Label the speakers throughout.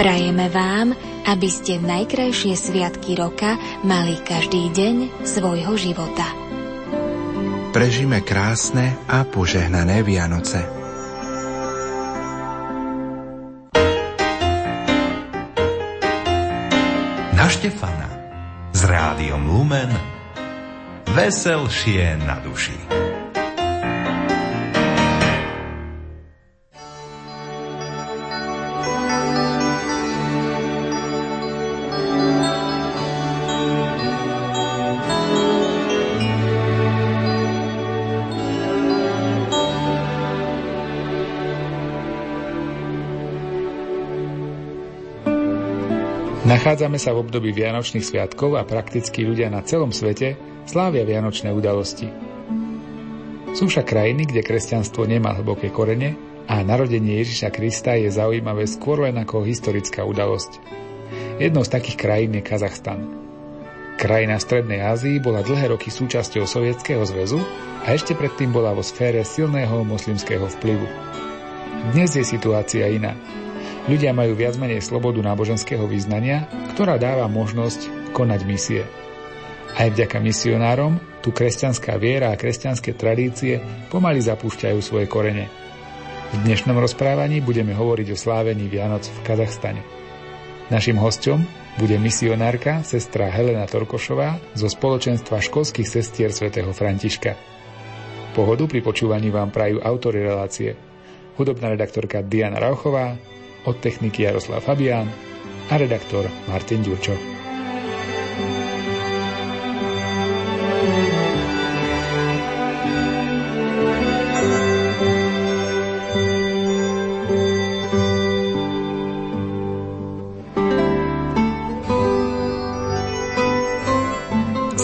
Speaker 1: Prajeme vám, aby ste najkrajšie sviatky roka mali každý deň svojho života.
Speaker 2: Prežime krásne a požehnané Vianoce.
Speaker 3: Na Štefana s rádiom Lumen Veselšie na duši.
Speaker 4: Nachádzame sa v období Vianočných sviatkov a prakticky ľudia na celom svete slávia Vianočné udalosti. Sú však krajiny, kde kresťanstvo nemá hlboké korene a narodenie Ježiša Krista je zaujímavé skôr len ako historická udalosť. Jednou z takých krajín je Kazachstan. Krajina Strednej Ázii bola dlhé roky súčasťou Sovietskeho zväzu a ešte predtým bola vo sfére silného moslimského vplyvu. Dnes je situácia iná. Ľudia majú viac menej slobodu náboženského význania, ktorá dáva možnosť konať misie. Aj vďaka misionárom tu kresťanská viera a kresťanské tradície pomaly zapúšťajú svoje korene. V dnešnom rozprávaní budeme hovoriť o slávení Vianoc v Kazachstane. Našim hostom bude misionárka sestra Helena Torkošová zo spoločenstva školských sestier svätého Františka. Pohodu pri počúvaní vám prajú autory relácie hudobná redaktorka Diana Rauchová, od techniky Jaroslav Fabián a redaktor Martin Ďurčo.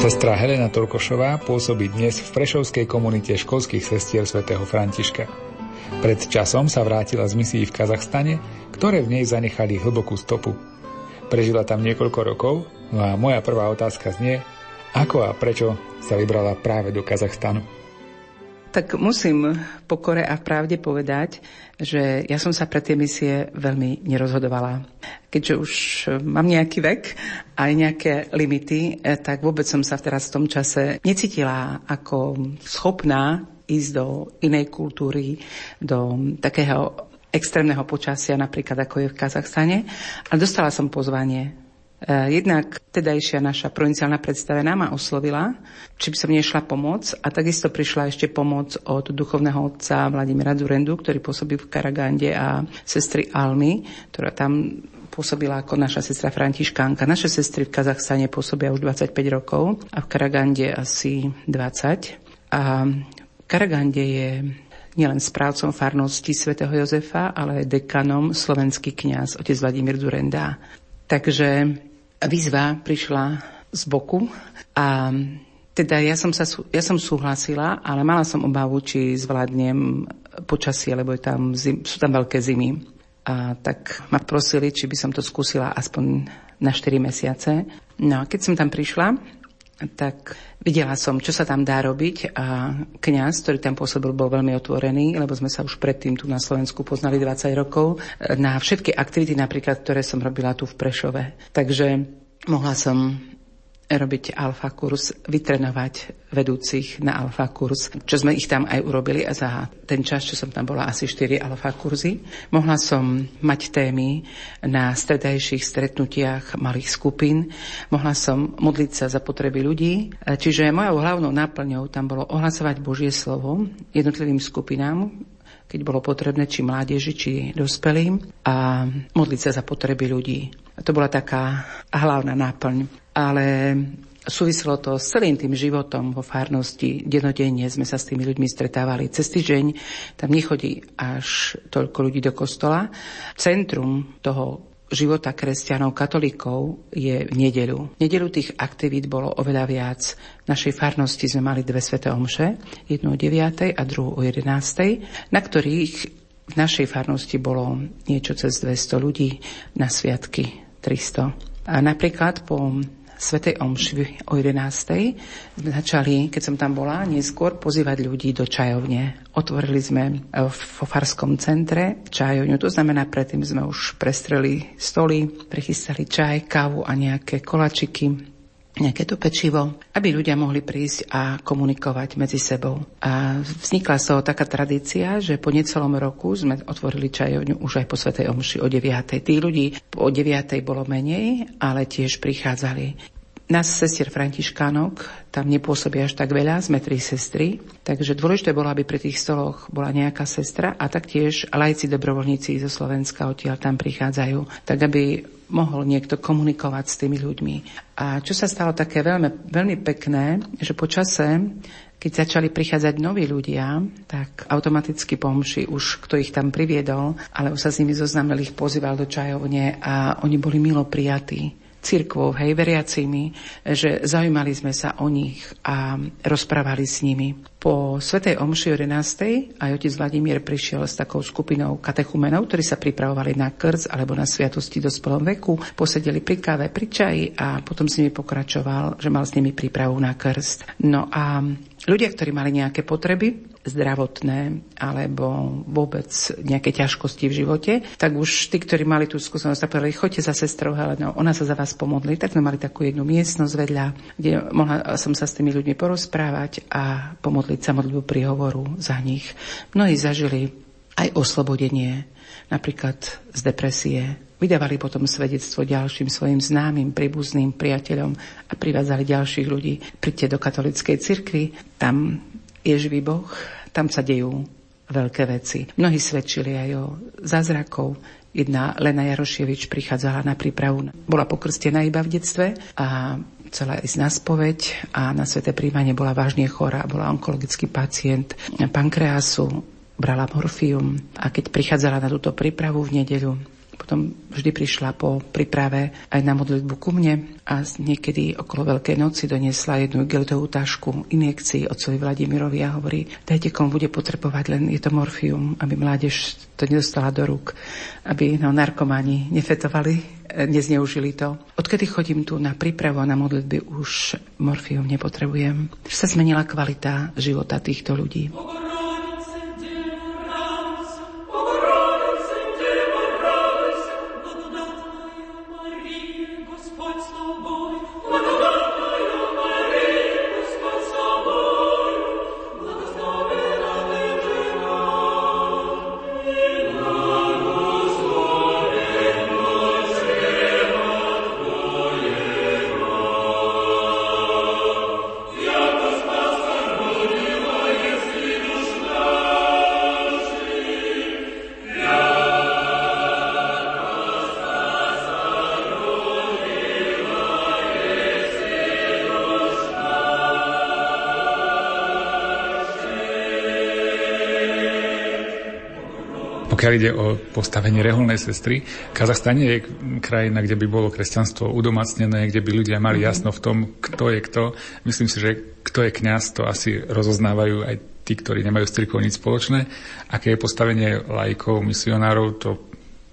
Speaker 4: Sestra Helena Torkošová pôsobí dnes v Prešovskej komunite školských sestier svätého Františka. Pred časom sa vrátila z misií v Kazachstane, ktoré v nej zanechali hlbokú stopu. Prežila tam niekoľko rokov, no a moja prvá otázka znie, ako a prečo sa vybrala práve do Kazachstanu.
Speaker 5: Tak musím pokore a pravde povedať, že ja som sa pre tie misie veľmi nerozhodovala. Keďže už mám nejaký vek aj nejaké limity, eh, tak vôbec som sa teraz v tom čase necítila ako schopná ísť do inej kultúry, do takého extrémneho počasia, napríklad ako je v Kazachstane. A dostala som pozvanie. E, jednak tedajšia naša provinciálna predstavená ma oslovila, či by som nešla pomôcť a takisto prišla ešte pomoc od duchovného otca Vladimira Durendu, ktorý pôsobil v Karagande a sestry Almy, ktorá tam pôsobila ako naša sestra Františkánka. Naše sestry v Kazachstane pôsobia už 25 rokov a v Karagande asi 20. A Karagande je nielen správcom farnosti svätého Jozefa, ale aj dekanom slovenský kňaz otec Vladimír Durenda. Takže výzva prišla z boku a teda ja som, sa, ja som súhlasila, ale mala som obavu, či zvládnem počasie, lebo je tam zim, sú tam veľké zimy. A tak ma prosili, či by som to skúsila aspoň na 4 mesiace. No a keď som tam prišla, tak videla som, čo sa tam dá robiť a kňaz, ktorý tam pôsobil, bol veľmi otvorený, lebo sme sa už predtým tu na Slovensku poznali 20 rokov, na všetky aktivity napríklad, ktoré som robila tu v Prešove. Takže mohla som robiť alfa kurz, vytrenovať vedúcich na alfa kurz, čo sme ich tam aj urobili a za ten čas, čo som tam bola asi 4 alfa kurzy. Mohla som mať témy na stredajších stretnutiach malých skupín, mohla som modliť sa za potreby ľudí, čiže mojou hlavnou náplňou tam bolo ohlasovať Božie slovo jednotlivým skupinám, keď bolo potrebné, či mládeži, či dospelým a modliť sa za potreby ľudí. A to bola taká hlavná náplň ale súviselo to s celým tým životom vo farnosti. Denodenne sme sa s tými ľuďmi stretávali. Cez týždeň tam nechodí až toľko ľudí do kostola. Centrum toho života kresťanov, katolíkov je v nedeľu. V nedeľu tých aktivít bolo oveľa viac. V našej farnosti sme mali dve sveté omše, jednu o 9. a druhú o 11. na ktorých v našej farnosti bolo niečo cez 200 ľudí, na sviatky 300. A napríklad po Svetej Omši o 11. sme začali, keď som tam bola, neskôr pozývať ľudí do čajovne. Otvorili sme e, vo Farskom centre čajovňu, to znamená, predtým sme už prestreli stoly, prichystali čaj, kávu a nejaké kolačiky nejaké to pečivo, aby ľudia mohli prísť a komunikovať medzi sebou. A vznikla toho taká tradícia, že po necelom roku sme otvorili čajovňu už aj po Svetej Omši o 9. Tí ľudí o 9. bolo menej, ale tiež prichádzali. Nás, sestier Františkánok, tam nepôsobí až tak veľa, sme tri sestry, takže dôležité bolo, aby pri tých stoloch bola nejaká sestra a taktiež lajci dobrovoľníci zo Slovenska odtiaľ tam prichádzajú, tak aby mohol niekto komunikovať s tými ľuďmi. A čo sa stalo také veľmi, veľmi pekné, že po čase, keď začali prichádzať noví ľudia, tak automaticky pomši už, kto ich tam priviedol, ale už sa s nimi zoznámil, ich pozýval do čajovne a oni boli milo prijatí cirkvou, hej, veriacimi, že zaujímali sme sa o nich a rozprávali s nimi. Po Svetej Omši 11. aj otec Vladimír prišiel s takou skupinou katechumenov, ktorí sa pripravovali na krc alebo na sviatosti do spolom veku, posedeli pri káve, pri čaji a potom s nimi pokračoval, že mal s nimi prípravu na krst. No a ľudia, ktorí mali nejaké potreby, zdravotné alebo vôbec nejaké ťažkosti v živote, tak už tí, ktorí mali tú skúsenosť, tak povedali, choďte za sestrou Helenou, ona sa za vás pomodli. Tak sme mali takú jednu miestnosť vedľa, kde mohla som sa s tými ľuďmi porozprávať a pomodliť sa modlitbu príhovoru za nich. Mnohí zažili aj oslobodenie, napríklad z depresie, Vydávali potom svedectvo ďalším svojim známym, príbuzným priateľom a privádzali ďalších ľudí. Príďte do katolíckej cirkvi, tam je Boh, tam sa dejú veľké veci. Mnohí svedčili aj o zázrakov. Jedna Lena Jarošievič prichádzala na prípravu, bola pokrstená iba v detstve a chcela ísť na spoveď a na sveté príjmanie bola vážne chorá, bola onkologický pacient pankreasu, brala morfium a keď prichádzala na túto prípravu v nedeľu, potom vždy prišla po príprave aj na modlitbu ku mne a niekedy okolo Veľkej noci doniesla jednu gelitovú tašku injekcií otcovi Vladimirovi a hovorí, dajte komu bude potrebovať, len je to morfium, aby mládež to nedostala do rúk, aby no, narkomani nefetovali nezneužili to. Odkedy chodím tu na prípravu a na modlitby, už morfium nepotrebujem. Už sa zmenila kvalita života týchto ľudí.
Speaker 4: Pokiaľ ide o postavenie reholnej sestry, Kazachstane je krajina, kde by bolo kresťanstvo udomacnené, kde by ľudia mali mhm. jasno v tom, kto je kto. Myslím si, že kto je kňaz, to asi rozoznávajú aj tí, ktorí nemajú s cirkvou nič spoločné. Aké je postavenie lajkov, misionárov, to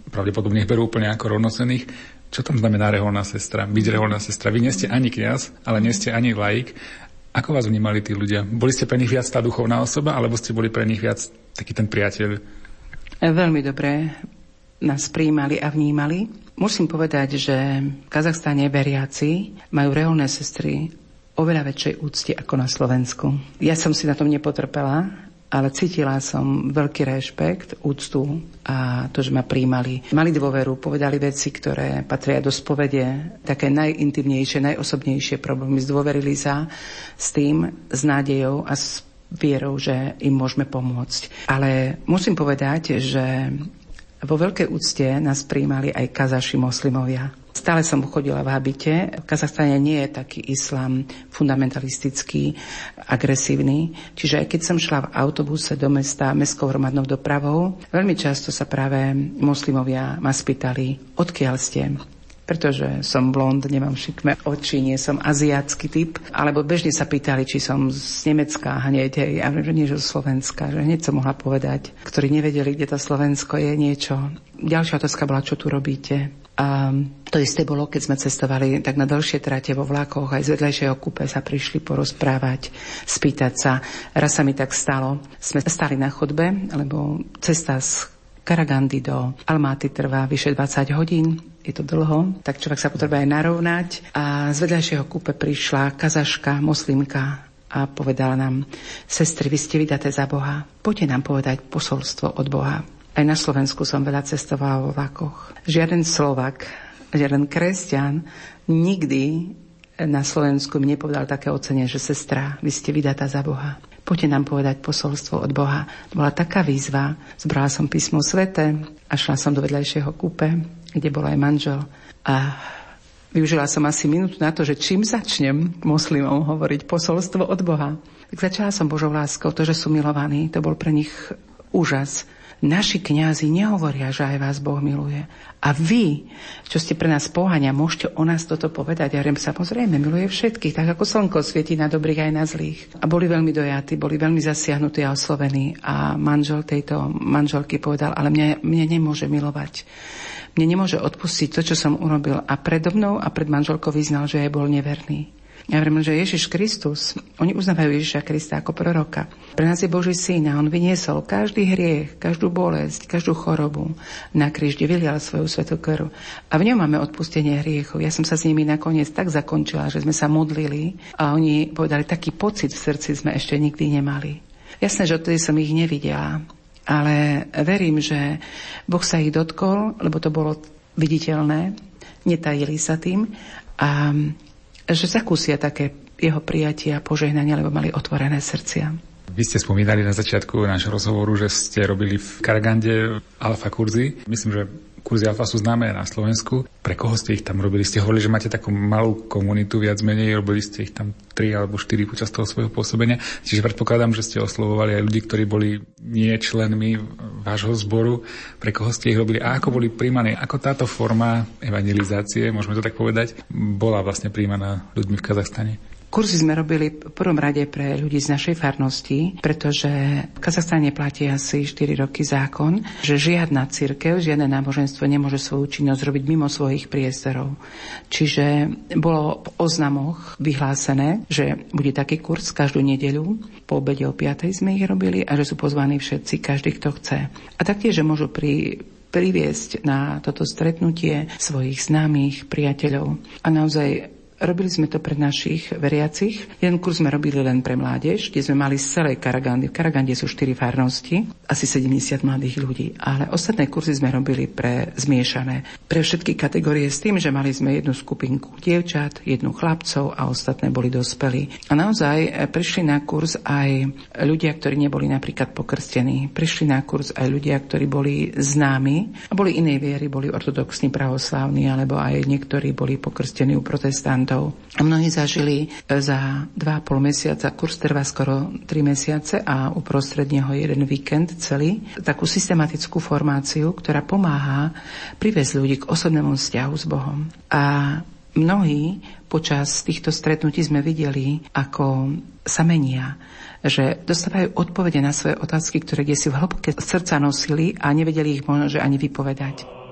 Speaker 4: pravdepodobne ich berú úplne ako rovnocených. Čo tam znamená reholná sestra? Byť reholná sestra. Vy nie ste ani kňaz, ale nie ste ani laik. Ako vás vnímali tí ľudia? Boli ste pre nich viac tá duchovná osoba, alebo ste boli pre nich viac taký ten priateľ?
Speaker 5: Veľmi dobre nás príjmali a vnímali. Musím povedať, že v Kazachstane veriaci majú reholné sestry oveľa väčšej úcte ako na Slovensku. Ja som si na tom nepotrpela, ale cítila som veľký rešpekt, úctu a to, že ma príjmali. Mali dôveru, povedali veci, ktoré patria do spovede, také najintimnejšie, najosobnejšie problémy. Zdôverili sa s tým, s nádejou a s vierou, že im môžeme pomôcť. Ale musím povedať, že vo veľkej úcte nás príjmali aj kazaši moslimovia. Stále som chodila v habite. V Kazachstane nie je taký islám fundamentalistický, agresívny. Čiže aj keď som šla v autobuse do mesta mestskou hromadnou dopravou, veľmi často sa práve moslimovia ma spýtali, odkiaľ ste pretože som blond, nemám šikme oči, nie som aziátsky typ. Alebo bežne sa pýtali, či som z Nemecka hneď, hej, a že nie, že z Slovenska, že hneď som mohla povedať, ktorí nevedeli, kde to Slovensko je niečo. Ďalšia otázka bola, čo tu robíte. A to isté bolo, keď sme cestovali tak na dlhšie trate vo vlakoch, aj z vedľajšieho kúpe sa prišli porozprávať, spýtať sa. Raz sa mi tak stalo, sme stali na chodbe, lebo cesta z Karagandy do Almáty trvá vyše 20 hodín, je to dlho, tak človek sa potrebuje aj narovnať. A z vedľajšieho kúpe prišla kazaška, moslimka a povedala nám, sestry, vy ste vydaté za Boha, poďte nám povedať posolstvo od Boha. Aj na Slovensku som veľa cestovala vo vlakoch. Žiaden Slovak, žiaden kresťan nikdy na Slovensku mi nepovedal také ocenie, že sestra, vy ste vydatá za Boha. Poďte nám povedať posolstvo od Boha. Bola taká výzva. Zbrala som písmo svete a šla som do vedľajšieho kúpe, kde bol aj manžel. A Využila som asi minútu na to, že čím začnem moslimom hovoriť posolstvo od Boha. Tak začala som Božou láskou, to, že sú milovaní, to bol pre nich úžas. Naši kňazi nehovoria, že aj vás Boh miluje. A vy, čo ste pre nás pohania, môžete o nás toto povedať. Ja hovorím, samozrejme, miluje všetkých, tak ako slnko svietí na dobrých aj na zlých. A boli veľmi dojatí, boli veľmi zasiahnutí a oslovení. A manžel tejto manželky povedal, ale mňa, mňa nemôže milovať mne nemôže odpustiť to, čo som urobil. A predo mnou a pred manželkou vyznal, že je bol neverný. Ja hovorím, že Ježiš Kristus, oni uznávajú Ježiša Krista ako proroka. Pre nás je Boží syn a on vyniesol každý hriech, každú bolesť, každú chorobu na kríž, kde vylial svoju svetú krv. A v ňom máme odpustenie hriechov. Ja som sa s nimi nakoniec tak zakončila, že sme sa modlili a oni povedali, taký pocit v srdci sme ešte nikdy nemali. Jasné, že odtedy som ich nevidela ale verím, že Boh sa ich dotkol, lebo to bolo viditeľné, netajili sa tým a že zakúsia také jeho prijatia a požehnania, lebo mali otvorené srdcia.
Speaker 4: Vy ste spomínali na začiatku nášho rozhovoru, že ste robili v Karagande alfa kurzy. Myslím, že kurzy alfa sú známe na Slovensku. Pre koho ste ich tam robili? Ste hovorili, že máte takú malú komunitu, viac menej, robili ste ich tam tri alebo štyri počas toho svojho pôsobenia. Čiže predpokladám, že ste oslovovali aj ľudí, ktorí boli nie členmi vášho zboru. Pre koho ste ich robili a ako boli príjmaní? Ako táto forma evangelizácie, môžeme to tak povedať, bola vlastne príjmaná ľuďmi v Kazachstane?
Speaker 5: Kurzy sme robili v prvom rade pre ľudí z našej farnosti, pretože v Kazachstane platí asi 4 roky zákon, že žiadna církev, žiadne náboženstvo nemôže svoju činnosť robiť mimo svojich priestorov. Čiže bolo v oznamoch vyhlásené, že bude taký kurz každú nedeľu, po obede o 5. sme ich robili a že sú pozvaní všetci, každý, kto chce. A taktiež, že môžu pri priviesť na toto stretnutie svojich známych, priateľov. A naozaj Robili sme to pre našich veriacich. Jeden kurz sme robili len pre mládež, kde sme mali z celej Karagandy. V Karagande sú štyri farnosti, asi 70 mladých ľudí. Ale ostatné kurzy sme robili pre zmiešané. Pre všetky kategórie s tým, že mali sme jednu skupinku dievčat, jednu chlapcov a ostatné boli dospelí. A naozaj eh, prišli na kurz aj ľudia, ktorí neboli napríklad pokrstení. Prišli na kurz aj ľudia, ktorí boli známi a boli inej viery, boli ortodoxní, pravoslávni, alebo aj niektorí boli pokrstení u protestantov študentov. Mnohí zažili e, za 2,5 mesiaca, kurz trvá skoro 3 mesiace a uprostred neho jeden víkend celý, takú systematickú formáciu, ktorá pomáha priviesť ľudí k osobnému vzťahu s Bohom. A mnohí počas týchto stretnutí sme videli, ako sa menia že dostávajú odpovede na svoje otázky, ktoré kde si v hĺbke srdca nosili a nevedeli ich možno, že ani vypovedať.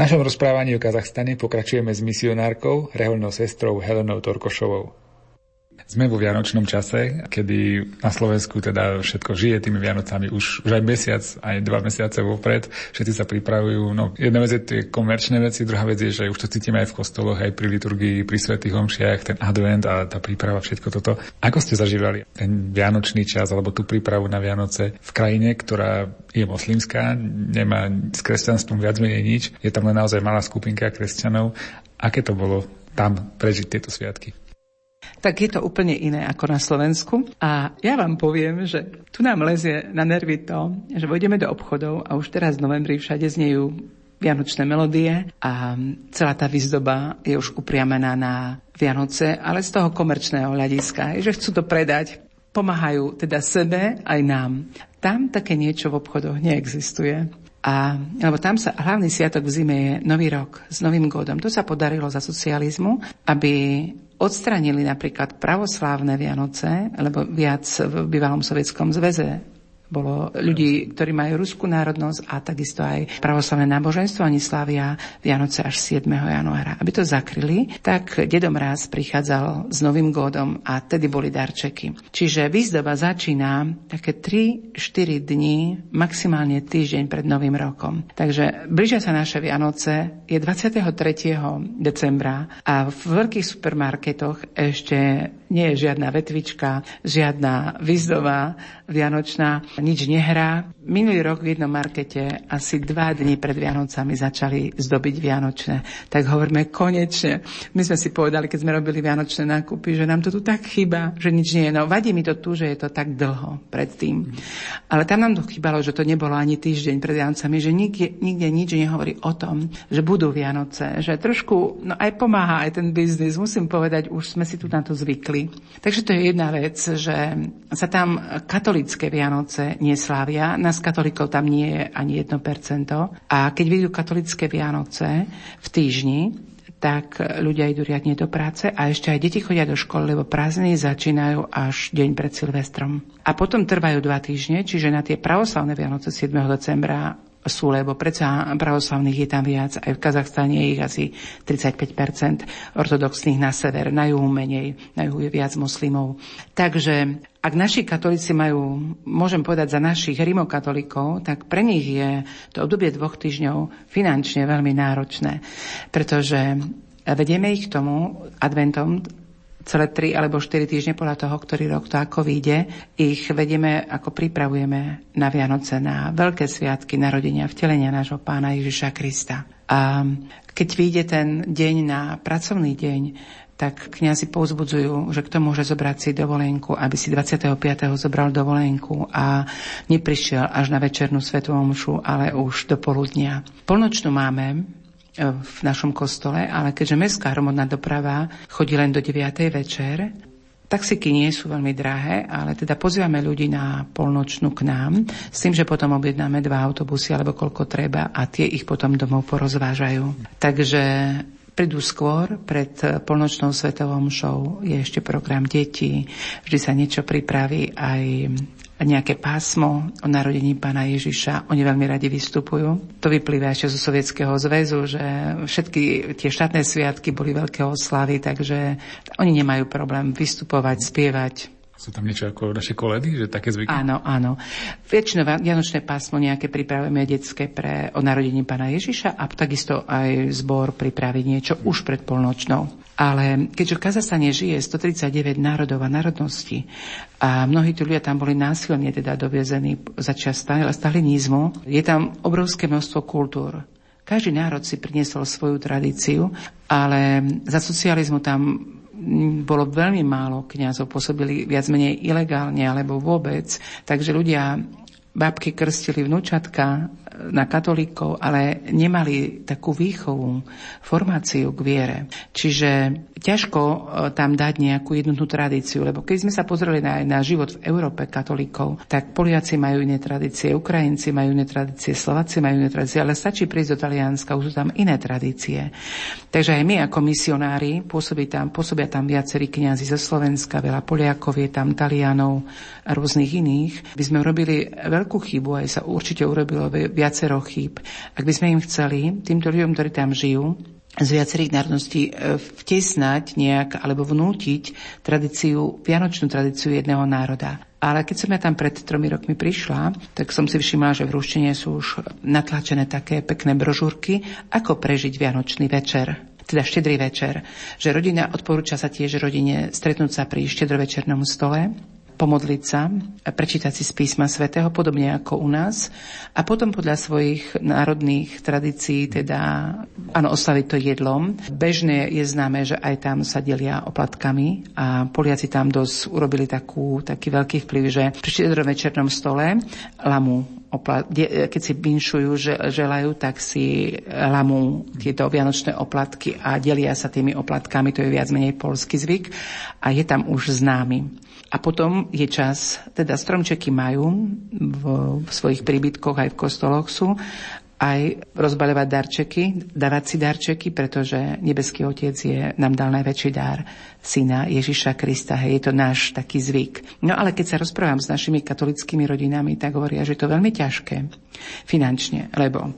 Speaker 4: Našom rozprávaní o Kazachstane pokračujeme s misionárkou, reholnou sestrou Helenou Torkošovou. Sme vo vianočnom čase, kedy na Slovensku teda všetko žije tými Vianocami už, už aj mesiac, aj dva mesiace vopred. Všetci sa pripravujú. No, jedna vec je tie komerčné veci, druhá vec je, že už to cítime aj v kostoloch, aj pri liturgii, pri svätých homšiach, ten advent a tá príprava, všetko toto. Ako ste zažívali ten vianočný čas alebo tú prípravu na Vianoce v krajine, ktorá je moslimská, nemá s kresťanstvom viac menej nič, je tam len naozaj malá skupinka kresťanov. Aké to bolo tam prežiť tieto sviatky?
Speaker 5: Tak je to úplne iné ako na Slovensku. A ja vám poviem, že tu nám lezie na nervy to, že vojdeme do obchodov a už teraz v novembri všade znejú vianočné melódie a celá tá výzdoba je už upriamená na Vianoce, ale z toho komerčného hľadiska, že chcú to predať, pomáhajú teda sebe aj nám. Tam také niečo v obchodoch neexistuje. A, lebo tam sa hlavný sviatok v zime je Nový rok s Novým gódom. To sa podarilo za socializmu, aby odstranili napríklad pravoslávne Vianoce, lebo viac v bývalom sovietskom zväze bolo ľudí, ktorí majú ruskú národnosť a takisto aj pravoslavné náboženstvo. Oni slávia Vianoce až 7. januára. Aby to zakryli, tak dedom raz prichádzal s novým gódom a tedy boli darčeky. Čiže výzdoba začína také 3-4 dní, maximálne týždeň pred novým rokom. Takže blížia sa naše Vianoce, je 23. decembra a v veľkých supermarketoch ešte nie je žiadna vetvička, žiadna výzdoba vianočná nič nehrá. Minulý rok v jednom markete asi dva dní pred Vianocami začali zdobiť Vianočné. Tak hovoríme konečne. My sme si povedali, keď sme robili Vianočné nákupy, že nám to tu tak chýba, že nič nie je. No vadí mi to tu, že je to tak dlho predtým. Ale tam nám to chýbalo, že to nebolo ani týždeň pred Vianocami, že nikde, nikde nič nehovorí o tom, že budú Vianoce, že trošku no aj pomáha aj ten biznis. Musím povedať, už sme si tu na to zvykli. Takže to je jedna vec, že sa tam katolické Vianoce neslávia. Nás katolíkov tam nie je ani 1%. A keď vidú katolické Vianoce v týždni, tak ľudia idú riadne do práce a ešte aj deti chodia do školy, lebo prázdniny začínajú až deň pred Silvestrom. A potom trvajú dva týždne, čiže na tie pravoslavné Vianoce 7. decembra sú, lebo predsa pravoslavných je tam viac. Aj v Kazachstane je ich asi 35% ortodoxných na sever, na juhu menej, na juhu je viac moslimov. Takže ak naši katolíci majú, môžem povedať za našich rimokatolíkov, tak pre nich je to obdobie dvoch týždňov finančne veľmi náročné, pretože vedieme ich k tomu adventom celé 3 alebo 4 týždne podľa toho, ktorý rok to ako vyjde, ich vedieme, ako pripravujeme na Vianoce, na veľké sviatky narodenia, vtelenia nášho pána Ježiša Krista. A keď vyjde ten deň na pracovný deň, tak kňazi povzbudzujú, že kto môže zobrať si dovolenku, aby si 25. zobral dovolenku a neprišiel až na večernú svetú omšu, ale už do poludnia. Polnočnú máme v našom kostole, ale keďže mestská hromadná doprava chodí len do 9. večer, Taxiky nie sú veľmi drahé, ale teda pozývame ľudí na polnočnú k nám s tým, že potom objednáme dva autobusy alebo koľko treba a tie ich potom domov porozvážajú. Takže prídu skôr, pred polnočnou svetovom show je ešte program detí, vždy sa niečo pripraví aj nejaké pásmo o narodení pána Ježiša. Oni veľmi radi vystupujú. To vyplýva ešte zo Sovietskeho zväzu, že všetky tie štátne sviatky boli veľké oslavy, takže oni nemajú problém vystupovať, spievať.
Speaker 4: Sú tam niečo ako naše koledy, že také zvyky?
Speaker 5: Áno, áno. Väčšinou Vianočné pásmo nejaké pripravujeme detské pre o narodení pána Ježiša a takisto aj zbor pripraví niečo už pred polnočnou. Ale keďže v Kazastane žije 139 národov a národností a mnohí tu ľudia tam boli násilne teda doviezení začas stalinizmu, je tam obrovské množstvo kultúr. Každý národ si priniesol svoju tradíciu, ale za socializmu tam bolo veľmi málo kňazov, pôsobili viac menej ilegálne alebo vôbec. Takže ľudia babky krstili vnúčatka na katolíkov, ale nemali takú výchovu, formáciu k viere. Čiže ťažko e, tam dať nejakú jednotnú tradíciu, lebo keď sme sa pozreli na, na život v Európe katolíkov, tak Poliaci majú iné tradície, Ukrajinci majú iné tradície, Slováci majú iné tradície, ale stačí prísť do Talianska, už sú tam iné tradície. Takže aj my ako misionári pôsobí tam, pôsobia tam viacerí kňazi zo Slovenska, veľa Poliakov je tam, Talianov a rôznych iných. By sme robili veľmi veľkú chybu, aj sa určite urobilo viacero chýb. Ak by sme im chceli, týmto ľuďom, ktorí tam žijú, z viacerých národností e, vtesnať nejak alebo vnútiť tradíciu, vianočnú tradíciu jedného národa. Ale keď som ja tam pred tromi rokmi prišla, tak som si všimla, že v ruštine sú už natlačené také pekné brožúrky, ako prežiť Vianočný večer teda štedrý večer, že rodina odporúča sa tiež rodine stretnúť sa pri štedrovečernom stole, pomodliť sa, prečítať si z písma svätého, podobne ako u nás, a potom podľa svojich národných tradícií, teda, áno, oslaviť to jedlom. Bežne je známe, že aj tam sa delia oplatkami a Poliaci tam dosť urobili takú, taký veľký vplyv, že pri večernom stole lamu keď si binšujú, že želajú, tak si lamú tieto vianočné oplatky a delia sa tými oplatkami, to je viac menej polský zvyk a je tam už známy. A potom je čas, teda stromčeky majú v, v svojich príbytkoch aj v kostoloch sú, aj rozbaľovať darčeky, dávať si darčeky, pretože nebeský Otec je, nám dal najväčší dar syna Ježiša Krista. Hej, je to náš taký zvyk. No ale keď sa rozprávam s našimi katolickými rodinami, tak hovoria, že je veľmi ťažké finančne, lebo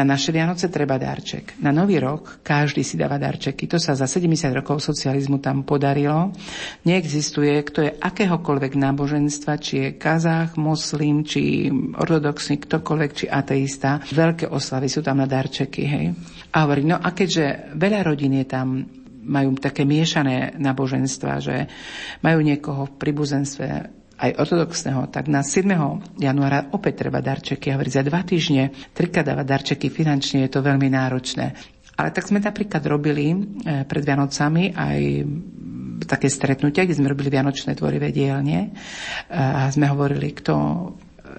Speaker 5: na naše Vianoce treba darček. Na Nový rok každý si dáva darčeky. To sa za 70 rokov socializmu tam podarilo. Neexistuje, kto je akéhokoľvek náboženstva, či je kazách, moslim, či ortodoxný, ktokoľvek, či ateista. Veľké oslavy sú tam na darčeky, hej. A hovorí, no a keďže veľa rodín je tam majú také miešané náboženstva, že majú niekoho v príbuzenstve aj ortodoxného, tak na 7. januára opäť treba darčeky. A za dva týždne trikrát dávať darčeky finančne je to veľmi náročné. Ale tak sme napríklad robili e, pred Vianocami aj také stretnutie, kde sme robili Vianočné tvorivé dielne e, a sme hovorili, kto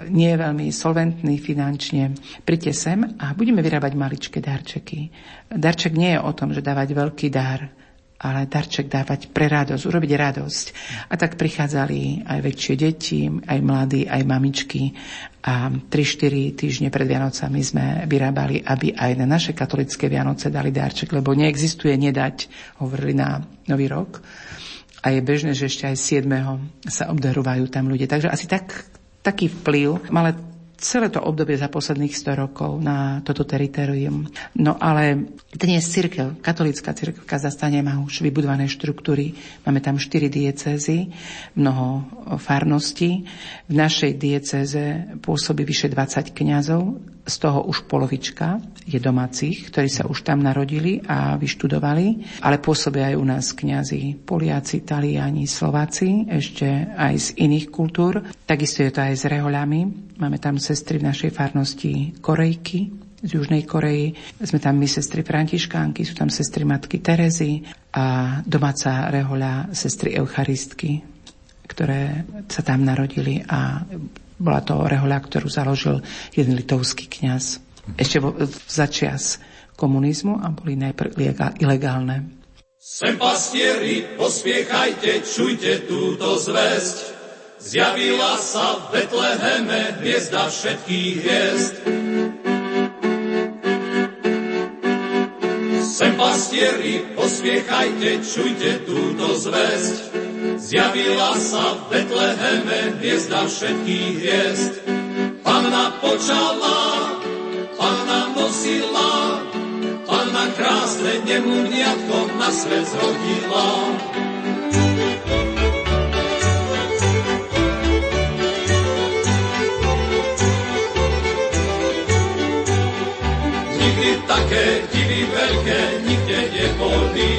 Speaker 5: nie je veľmi solventný finančne, príďte sem a budeme vyrábať maličké darčeky. Darček nie je o tom, že dávať veľký dar, ale darček dávať pre radosť, urobiť radosť. A tak prichádzali aj väčšie deti, aj mladí, aj mamičky a 3-4 týždne pred Vianocami sme vyrábali, aby aj na naše katolické Vianoce dali darček, lebo neexistuje nedať, hovorili na Nový rok. A je bežné, že ešte aj 7. sa obdarovajú tam ľudia. Takže asi tak, taký vplyv, ale celé to obdobie za posledných 100 rokov na toto teritorium. No ale dnes církev, katolická církev v Kazastane má už vybudované štruktúry. Máme tam 4 diecézy, mnoho farností. V našej diecéze pôsobí vyše 20 kňazov, z toho už polovička je domácich, ktorí sa už tam narodili a vyštudovali, ale pôsobia aj u nás kňazi Poliaci, Taliani, Slováci, ešte aj z iných kultúr. Takisto je to aj s rehoľami. Máme tam sestry v našej farnosti Korejky, z Južnej Koreji. Sme tam my sestry Františkánky, sú tam sestry matky Terezy a domáca rehoľa sestry Eucharistky, ktoré sa tam narodili a bola to rehoľa, ktorú založil jeden litovský kňaz. Ešte vo, začias komunizmu a boli najprv ilegálne.
Speaker 6: Sem pastieri, pospiechajte, čujte túto zväzť. Zjavila sa v Betleheme hviezda všetkých hviezd. Sem pastieri, pospiechajte, čujte túto zväzť. Zjavila sa v Betleheme hviezda všetkých hviezd. Panna počala, panna nosila, panna krásne nemúniatko na svet zrodila. Také divy veľké nikde neboli,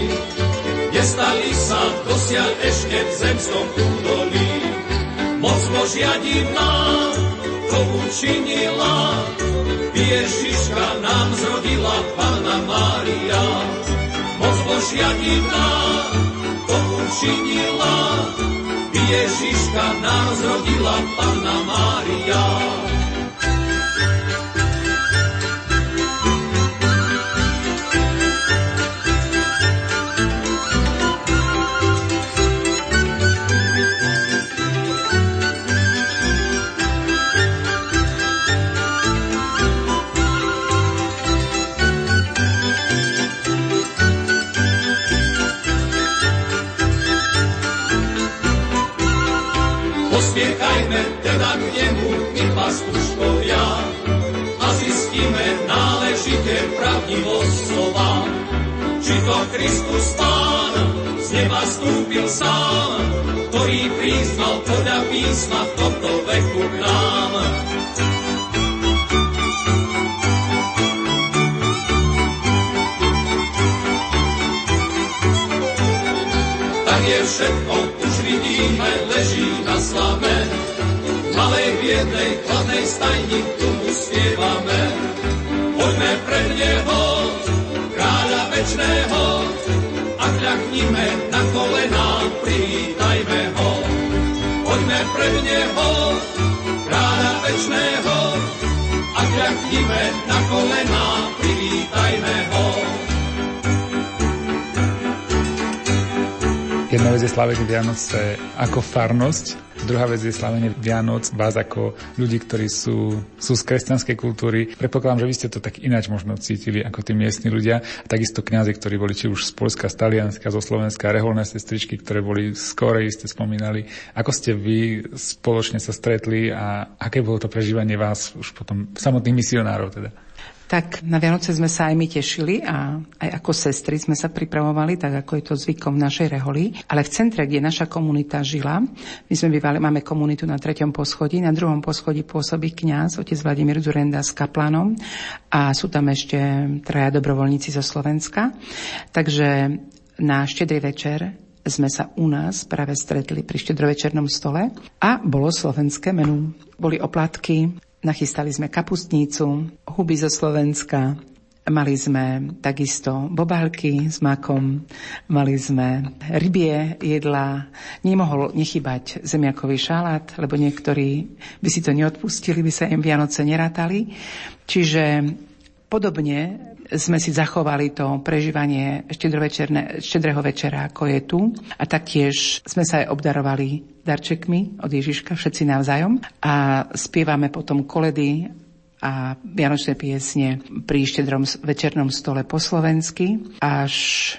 Speaker 6: Nestali sa dosiaľ ešte v zemskom údolí. Moc Božia divná to učinila, Ježiška nám zrodila Pána Mária. Moc Božia divná to učinila, Ježiška nám zrodila Pána Mária. Pravdivosť slova. Či to Kristus Pán z neba stúpil sám, ktorý priznal podľa písma v tomto veku k nám. Tak je všetko, už vidíme, leží na slame. Malej biednej, chladnej stajni tu mu spievame. Kráľa večného, a kľaknime na kolená, privítajme ho. Poďme pred Neho, kráľa večného, a kľaknime na kolená, privítajme ho.
Speaker 4: Jedna vec je slavenie Vianoce ako farnosť, druhá vec je slavenie Vianoc vás ako ľudí, ktorí sú, sú z kresťanskej kultúry. Predpokladám, že vy ste to tak ináč možno cítili ako tí miestni ľudia. A takisto kňazi, ktorí boli či už z Polska, z Talianska, zo Slovenska, reholné sestričky, ktoré boli z ste spomínali. Ako ste vy spoločne sa stretli a aké bolo to prežívanie vás už potom samotných misionárov teda?
Speaker 5: Tak na Vianoce sme sa aj my tešili a aj ako sestry sme sa pripravovali, tak ako je to zvykom v našej reholi. Ale v centre, kde naša komunita žila, my sme bývali, máme komunitu na treťom poschodí, na druhom poschodí pôsobí kňaz, otec Vladimír Zurenda s kaplanom a sú tam ešte traja dobrovoľníci zo Slovenska. Takže na štedrý večer sme sa u nás práve stretli pri štedrovečernom stole a bolo slovenské menu. Boli oplatky, Nachystali sme kapustnicu, huby zo Slovenska, Mali sme takisto bobalky s makom, mali sme rybie jedla, nemohol nechybať zemiakový šalát, lebo niektorí by si to neodpustili, by sa im Vianoce nerátali. Čiže podobne sme si zachovali to prežívanie štedrého večera, ako je tu. A taktiež sme sa aj obdarovali darčekmi od Ježiška, všetci navzájom. A spievame potom koledy a vianočné piesne pri štedrom večernom stole po slovensky až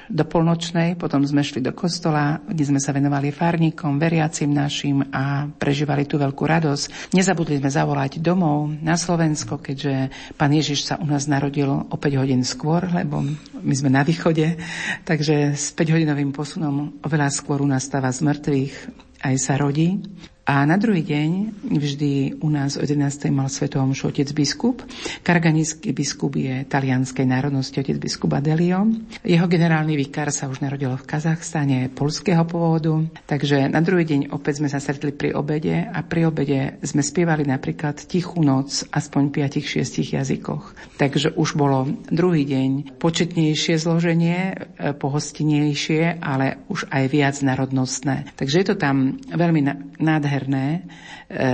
Speaker 5: do polnočnej. Potom sme šli do kostola, kde sme sa venovali farníkom, veriacim našim a prežívali tú veľkú radosť. Nezabudli sme zavolať domov na Slovensko, keďže pán Ježiš sa u nás narodil o 5 hodín skôr, lebo my sme na východe, takže s 5-hodinovým posunom oveľa skôr u nás stáva z mŕtvych aj sa rodí. A na druhý deň vždy u nás o 11. mal svetovom otec biskup. Karganický biskup je talianskej národnosti otec biskup Adelio. Jeho generálny vikár sa už narodil v Kazachstane, polského pôvodu. Takže na druhý deň opäť sme sa stretli pri obede a pri obede sme spievali napríklad Tichú noc aspoň v 5-6 jazykoch. Takže už bolo druhý deň početnejšie zloženie, e, pohostinejšie, ale už aj viac národnostné. Takže je to tam veľmi nádherné nádherné e,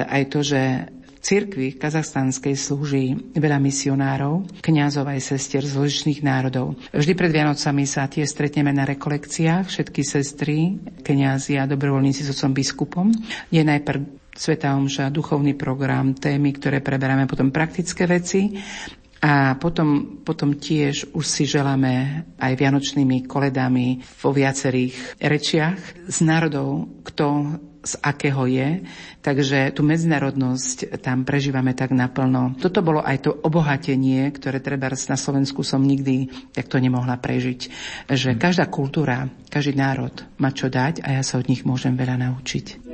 Speaker 5: aj to, že v cirkvi kazachstanskej slúži veľa misionárov, kňazov aj sestier z rozličných národov. Vždy pred Vianocami sa tie stretneme na rekolekciách, všetky sestry, kňazi a dobrovoľníci s otcom biskupom. Je najprv Sveta Omša, duchovný program, témy, ktoré preberáme, potom praktické veci a potom, potom tiež už si želáme aj vianočnými koledami vo viacerých rečiach z národov, kto z akého je, takže tú medzinárodnosť tam prežívame tak naplno. Toto bolo aj to obohatenie, ktoré treba na Slovensku som nikdy takto nemohla prežiť. Že každá kultúra, každý národ má čo dať a ja sa od nich môžem veľa naučiť.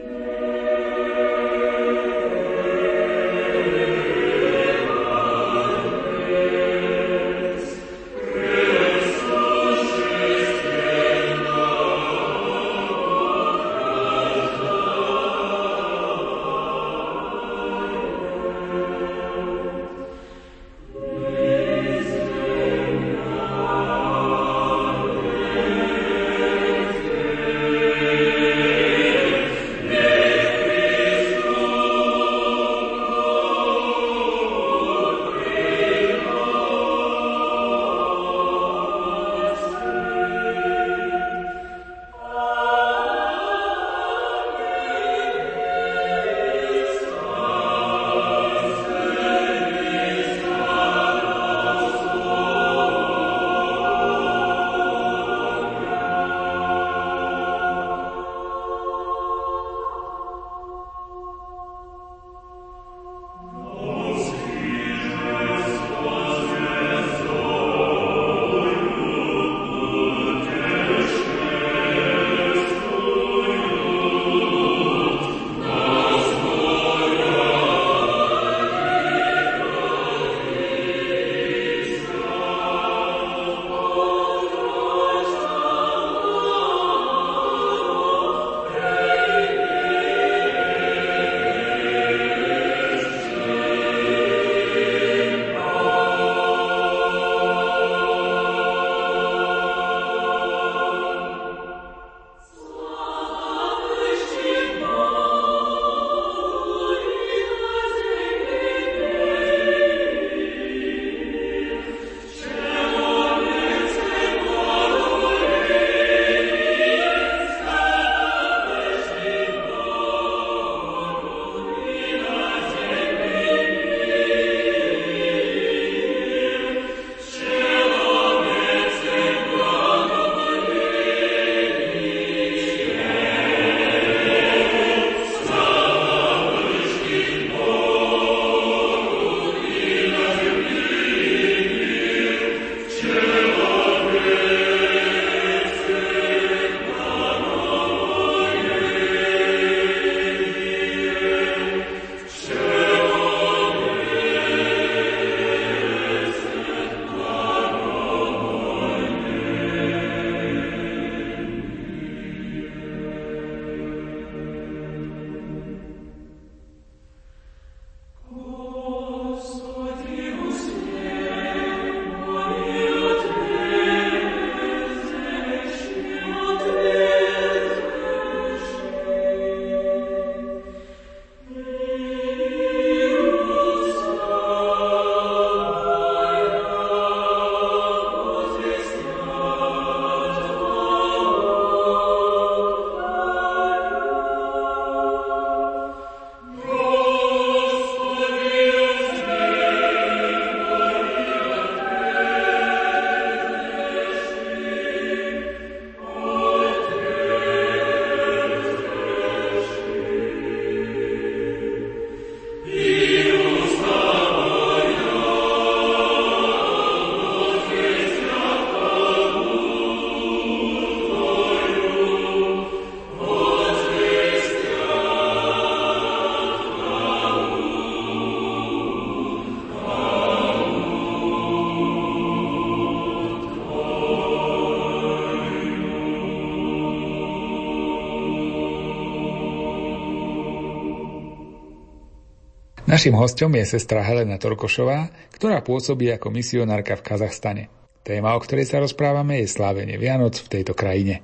Speaker 4: Našim hostom je sestra Helena Torkošová, ktorá pôsobí ako misionárka v Kazachstane. Téma, o ktorej sa rozprávame, je slávenie Vianoc v tejto krajine.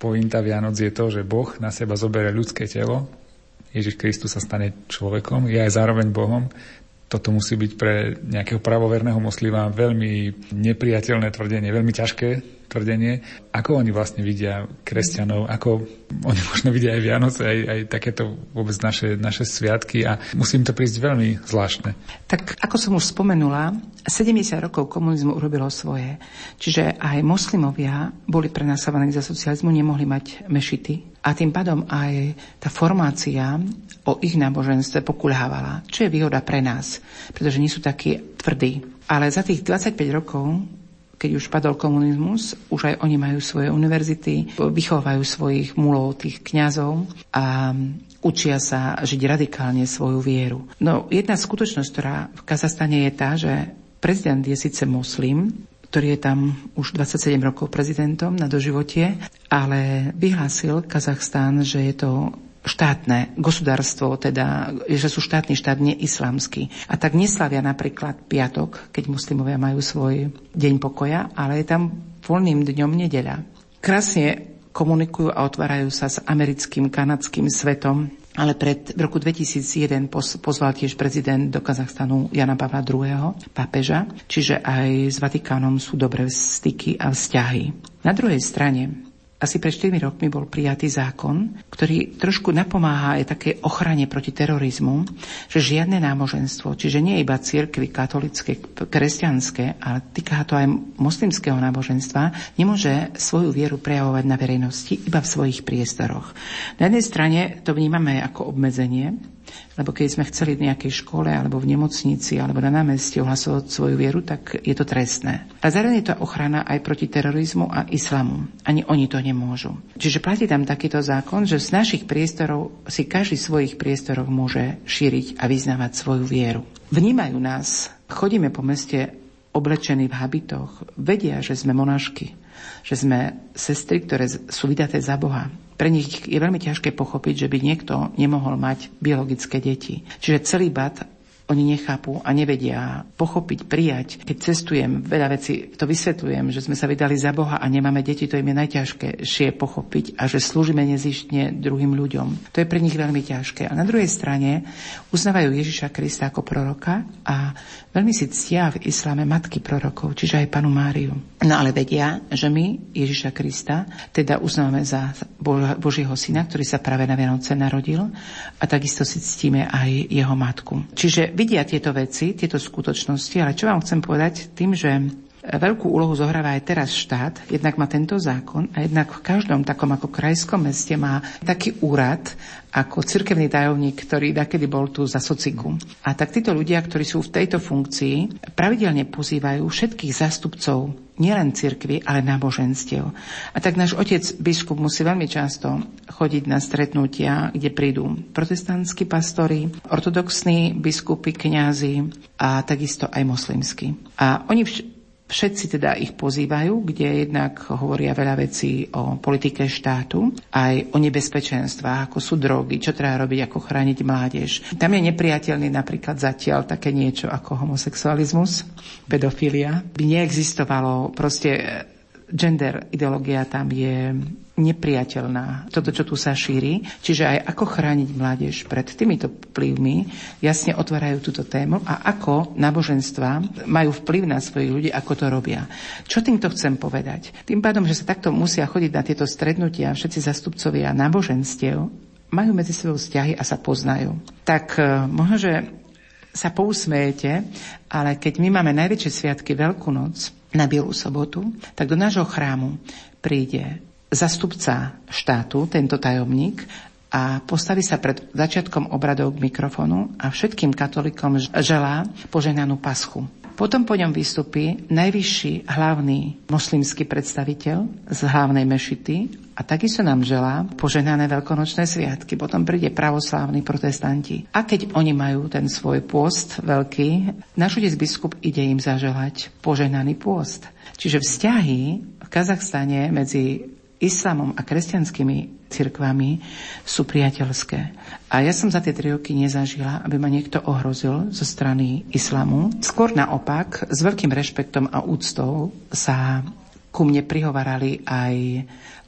Speaker 4: Pointa Vianoc je to, že Boh na seba zoberie ľudské telo, Ježiš Kristus sa stane človekom, je aj zároveň Bohom, toto musí byť pre nejakého pravoverného moslima veľmi nepriateľné tvrdenie, veľmi ťažké tvrdenie. Ako oni vlastne vidia kresťanov, ako oni možno vidia aj Vianoce, aj, aj takéto vôbec naše, naše sviatky a musím to prísť veľmi zvláštne.
Speaker 5: Tak ako som už spomenula, 70 rokov komunizmu urobilo svoje. Čiže aj moslimovia boli prenasovaní za socializmu, nemohli mať mešity a tým pádom aj tá formácia o ich náboženstve pokulhávala, čo je výhoda pre nás, pretože nie sú takí tvrdí. Ale za tých 25 rokov keď už padol komunizmus, už aj oni majú svoje univerzity, vychovajú svojich mulov, tých kňazov a učia sa žiť radikálne svoju vieru. No jedna skutočnosť, ktorá v Kazastane je tá, že prezident je síce moslim, ktorý je tam už 27 rokov prezidentom na doživotie, ale vyhlásil Kazachstán, že je to štátne gosudárstvo, teda, že sú štátny štát, neislamský. A tak neslavia napríklad piatok, keď muslimovia majú svoj deň pokoja, ale je tam voľným dňom nedeľa. Krásne komunikujú a otvárajú sa s americkým, kanadským svetom, ale pred, v roku 2001 pozval tiež prezident do Kazachstanu Jana Pavla II. pápeža, čiže aj s Vatikánom sú dobré styky a vzťahy. Na druhej strane asi pred 4 rokmi bol prijatý zákon, ktorý trošku napomáha aj také ochrane proti terorizmu, že žiadne náboženstvo, čiže nie iba církvy katolické, kresťanské, ale týka to aj moslimského náboženstva, nemôže svoju vieru prejavovať na verejnosti iba v svojich priestoroch. Na jednej strane to vnímame ako obmedzenie, lebo keď sme chceli v nejakej škole alebo v nemocnici alebo na námestí ohlasovať svoju vieru, tak je to trestné. A zároveň je to ochrana aj proti terorizmu a islamu. Ani oni to nemôžu. Čiže platí tam takýto zákon, že z našich priestorov si každý svojich priestorov môže šíriť a vyznávať svoju vieru. Vnímajú nás, chodíme po meste oblečení v habitoch, vedia, že sme monašky, že sme sestry, ktoré sú vydaté za Boha, pre nich je veľmi ťažké pochopiť, že by niekto nemohol mať biologické deti. Čiže celý bat oni nechápu a nevedia pochopiť, prijať. Keď cestujem, veľa vecí to vysvetľujem, že sme sa vydali za Boha a nemáme deti, to im je najťažšie pochopiť a že slúžime nezištne druhým ľuďom. To je pre nich veľmi ťažké. A na druhej strane uznávajú Ježiša Krista ako proroka a veľmi si ctia v islame matky prorokov, čiže aj panu Máriu. No ale vedia, že my Ježiša Krista teda uznávame za Božieho syna, ktorý sa práve na Vianoce narodil a takisto si ctíme aj jeho matku. Čiže vidia tieto veci, tieto skutočnosti, ale čo vám chcem povedať tým, že Veľkú úlohu zohráva aj teraz štát, jednak má tento zákon a jednak v každom takom ako krajskom meste má taký úrad ako cirkevný tajomník, ktorý dakedy bol tu za sociku. A tak títo ľudia, ktorí sú v tejto funkcii, pravidelne pozývajú všetkých zástupcov nielen cirkvy, ale náboženstiev. A tak náš otec biskup musí veľmi často chodiť na stretnutia, kde prídu protestantskí pastori, ortodoxní biskupy, kňazi a takisto aj moslimskí. A oni vš- Všetci teda ich pozývajú, kde jednak hovoria veľa vecí o politike štátu, aj o nebezpečenstvách, ako sú drogy, čo treba robiť, ako chrániť mládež. Tam je nepriateľný napríklad zatiaľ také niečo ako homosexualizmus, pedofilia. By neexistovalo proste gender ideológia tam je nepriateľná. Toto, čo tu sa šíri. Čiže aj ako chrániť mládež pred týmito vplyvmi, jasne otvárajú túto tému a ako náboženstva majú vplyv na svojich ľudí, ako to robia. Čo týmto chcem povedať? Tým pádom, že sa takto musia chodiť na tieto strednutia všetci zastupcovia náboženstiev, majú medzi sebou vzťahy a sa poznajú. Tak e, možno, že sa pousmejete, ale keď my máme najväčšie sviatky Veľkú noc na Bielú sobotu, tak do nášho chrámu príde zastupca štátu, tento tajomník, a postaví sa pred začiatkom obradov k mikrofonu a všetkým katolikom želá poženanú paschu. Potom po ňom vystupí najvyšší hlavný moslimský predstaviteľ z hlavnej mešity a takisto nám želá poženané veľkonočné sviatky. Potom príde pravoslávni protestanti. A keď oni majú ten svoj pôst veľký, náš biskup ide im zaželať poženaný pôst. Čiže vzťahy v Kazachstane medzi islamom a kresťanskými cirkvami sú priateľské. A ja som za tie tri roky nezažila, aby ma niekto ohrozil zo strany islamu. Skôr naopak, s veľkým rešpektom a úctou sa ku mne prihovarali aj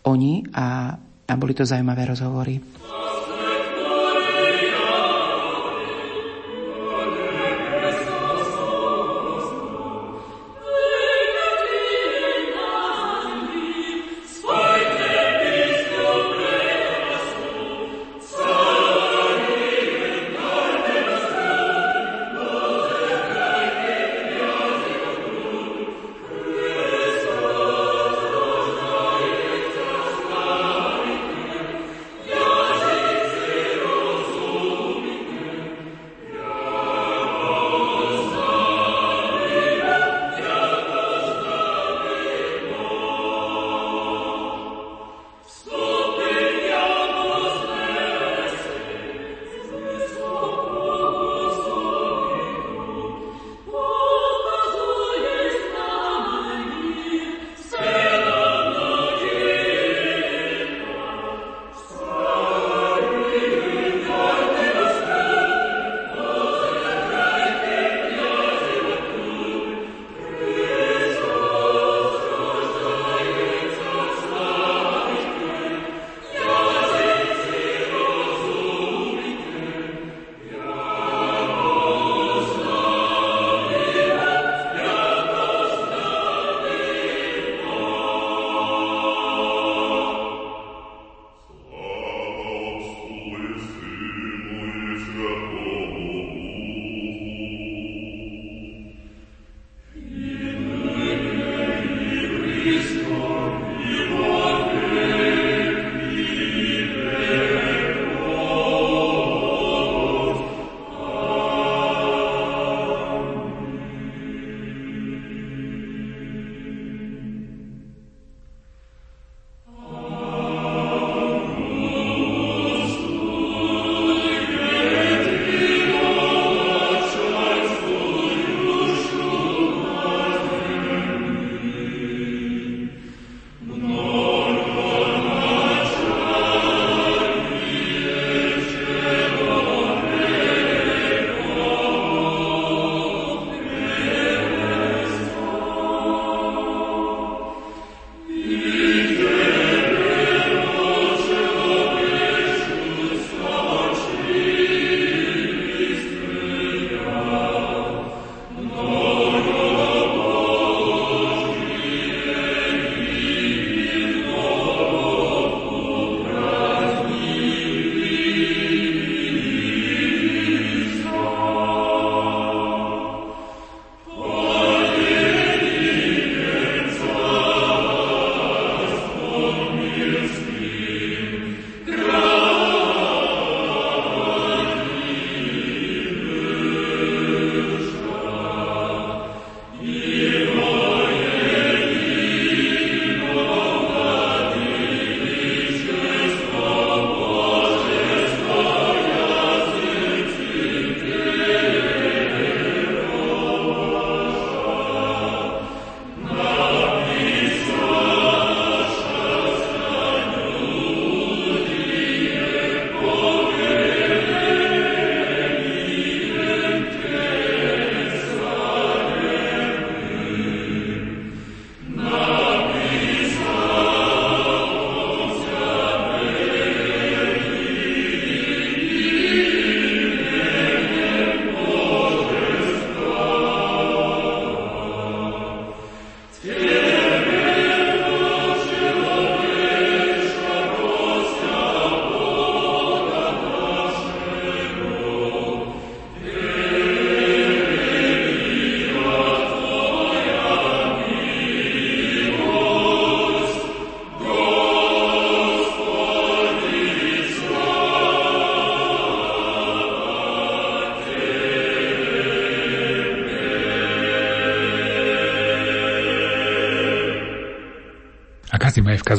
Speaker 5: oni a, a boli to zaujímavé rozhovory.